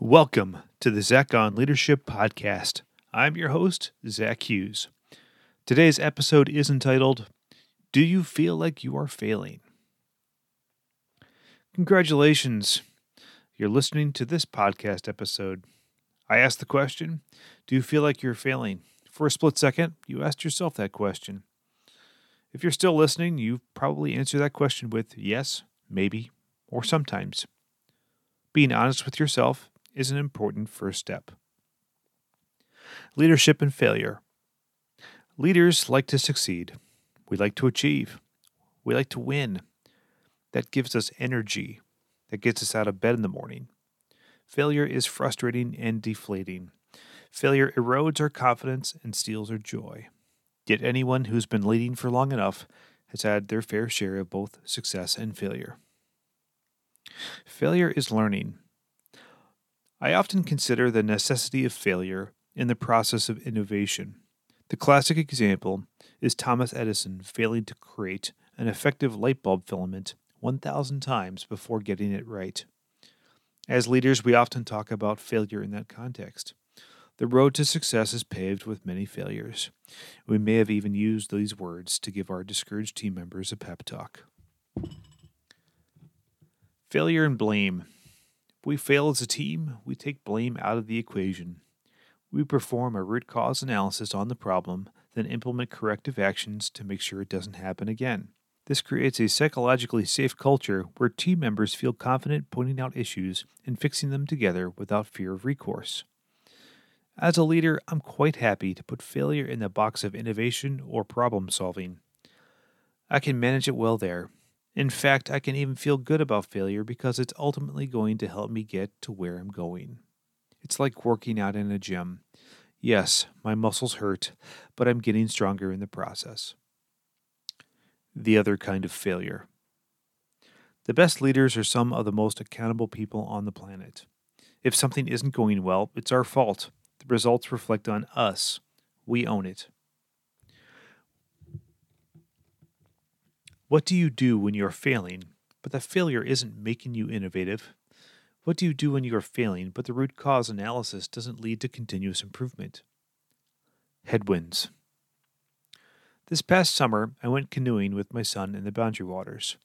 Welcome to the Zach on Leadership Podcast. I'm your host, Zach Hughes. Today's episode is entitled, Do You Feel Like You Are Failing? Congratulations. You're listening to this podcast episode. I asked the question, Do you feel like you're failing? For a split second, you asked yourself that question. If you're still listening, you probably answer that question with yes, maybe, or sometimes. Being honest with yourself is an important first step. Leadership and failure. Leaders like to succeed. We like to achieve. We like to win. That gives us energy. That gets us out of bed in the morning. Failure is frustrating and deflating. Failure erodes our confidence and steals our joy. Yet anyone who's been leading for long enough has had their fair share of both success and failure. Failure is learning. I often consider the necessity of failure in the process of innovation. The classic example is Thomas Edison failing to create an effective light bulb filament 1,000 times before getting it right. As leaders, we often talk about failure in that context. The road to success is paved with many failures. We may have even used these words to give our discouraged team members a pep talk. Failure and blame. We fail as a team, we take blame out of the equation. We perform a root cause analysis on the problem, then implement corrective actions to make sure it doesn't happen again. This creates a psychologically safe culture where team members feel confident pointing out issues and fixing them together without fear of recourse. As a leader, I'm quite happy to put failure in the box of innovation or problem solving. I can manage it well there, in fact, I can even feel good about failure because it's ultimately going to help me get to where I'm going. It's like working out in a gym. Yes, my muscles hurt, but I'm getting stronger in the process. The other kind of failure. The best leaders are some of the most accountable people on the planet. If something isn't going well, it's our fault. The results reflect on us. We own it. What do you do when you're failing, but the failure isn't making you innovative? What do you do when you are failing, but the root cause analysis doesn't lead to continuous improvement? Headwinds. This past summer, I went canoeing with my son in the Boundary Waters.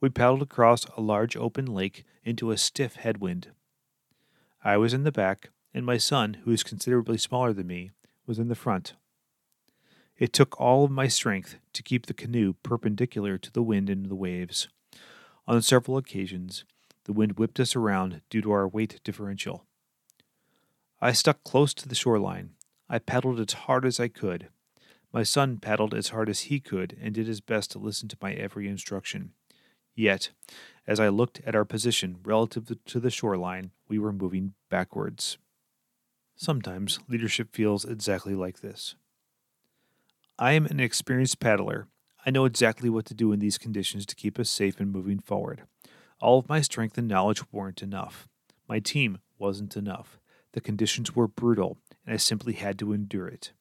We paddled across a large open lake into a stiff headwind. I was in the back, and my son, who is considerably smaller than me, was in the front. It took all of my strength to keep the canoe perpendicular to the wind and the waves. On several occasions, the wind whipped us around due to our weight differential. I stuck close to the shoreline. I paddled as hard as I could. My son paddled as hard as he could and did his best to listen to my every instruction. Yet, as I looked at our position relative to the shoreline, we were moving backwards. Sometimes leadership feels exactly like this. I am an experienced paddler. I know exactly what to do in these conditions to keep us safe and moving forward. All of my strength and knowledge weren't enough. My team wasn't enough. The conditions were brutal, and I simply had to endure it.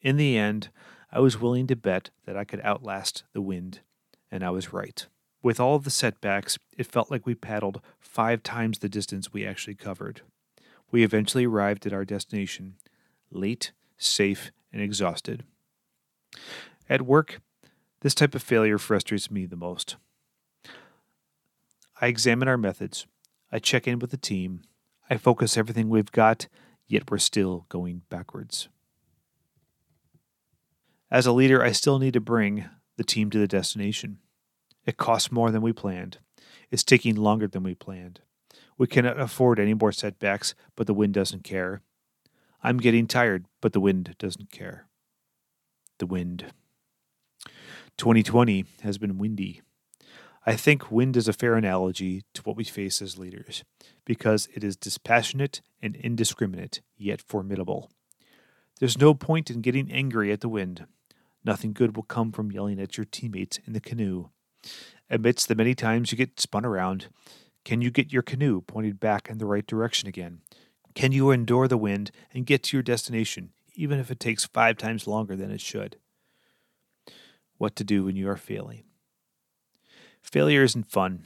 In the end, I was willing to bet that I could outlast the wind, and I was right. With all the setbacks, it felt like we paddled five times the distance we actually covered. We eventually arrived at our destination, late, safe, and exhausted. At work, this type of failure frustrates me the most. I examine our methods. I check in with the team. I focus everything we've got, yet we're still going backwards. As a leader, I still need to bring the team to the destination. It costs more than we planned. It's taking longer than we planned. We cannot afford any more setbacks, but the wind doesn't care. I'm getting tired, but the wind doesn't care the wind. 2020 has been windy. I think wind is a fair analogy to what we face as leaders, because it is dispassionate and indiscriminate, yet formidable. There's no point in getting angry at the wind. Nothing good will come from yelling at your teammates in the canoe. Amidst the many times you get spun around, can you get your canoe pointed back in the right direction again? Can you endure the wind and get to your destination, even if it takes five times longer than it should. What to do when you are failing. Failure isn't fun.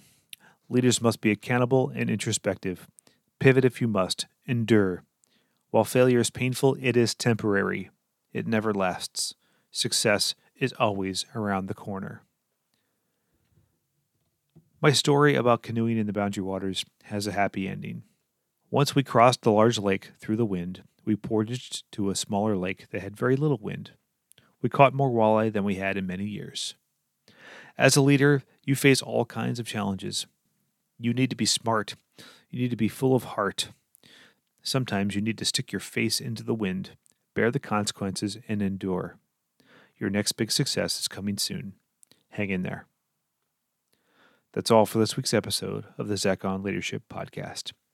Leaders must be accountable and introspective. Pivot if you must, Endure. While failure is painful, it is temporary. It never lasts. Success is always around the corner. My story about canoeing in the Boundary Waters has a happy ending. Once we crossed the large lake through the wind, we portaged to a smaller lake that had very little wind. We caught more walleye than we had in many years. As a leader, you face all kinds of challenges. You need to be smart. You need to be full of heart. Sometimes you need to stick your face into the wind, bear the consequences, and endure. Your next big success is coming soon. Hang in there. That's all for this week's episode of the Zach on Leadership Podcast.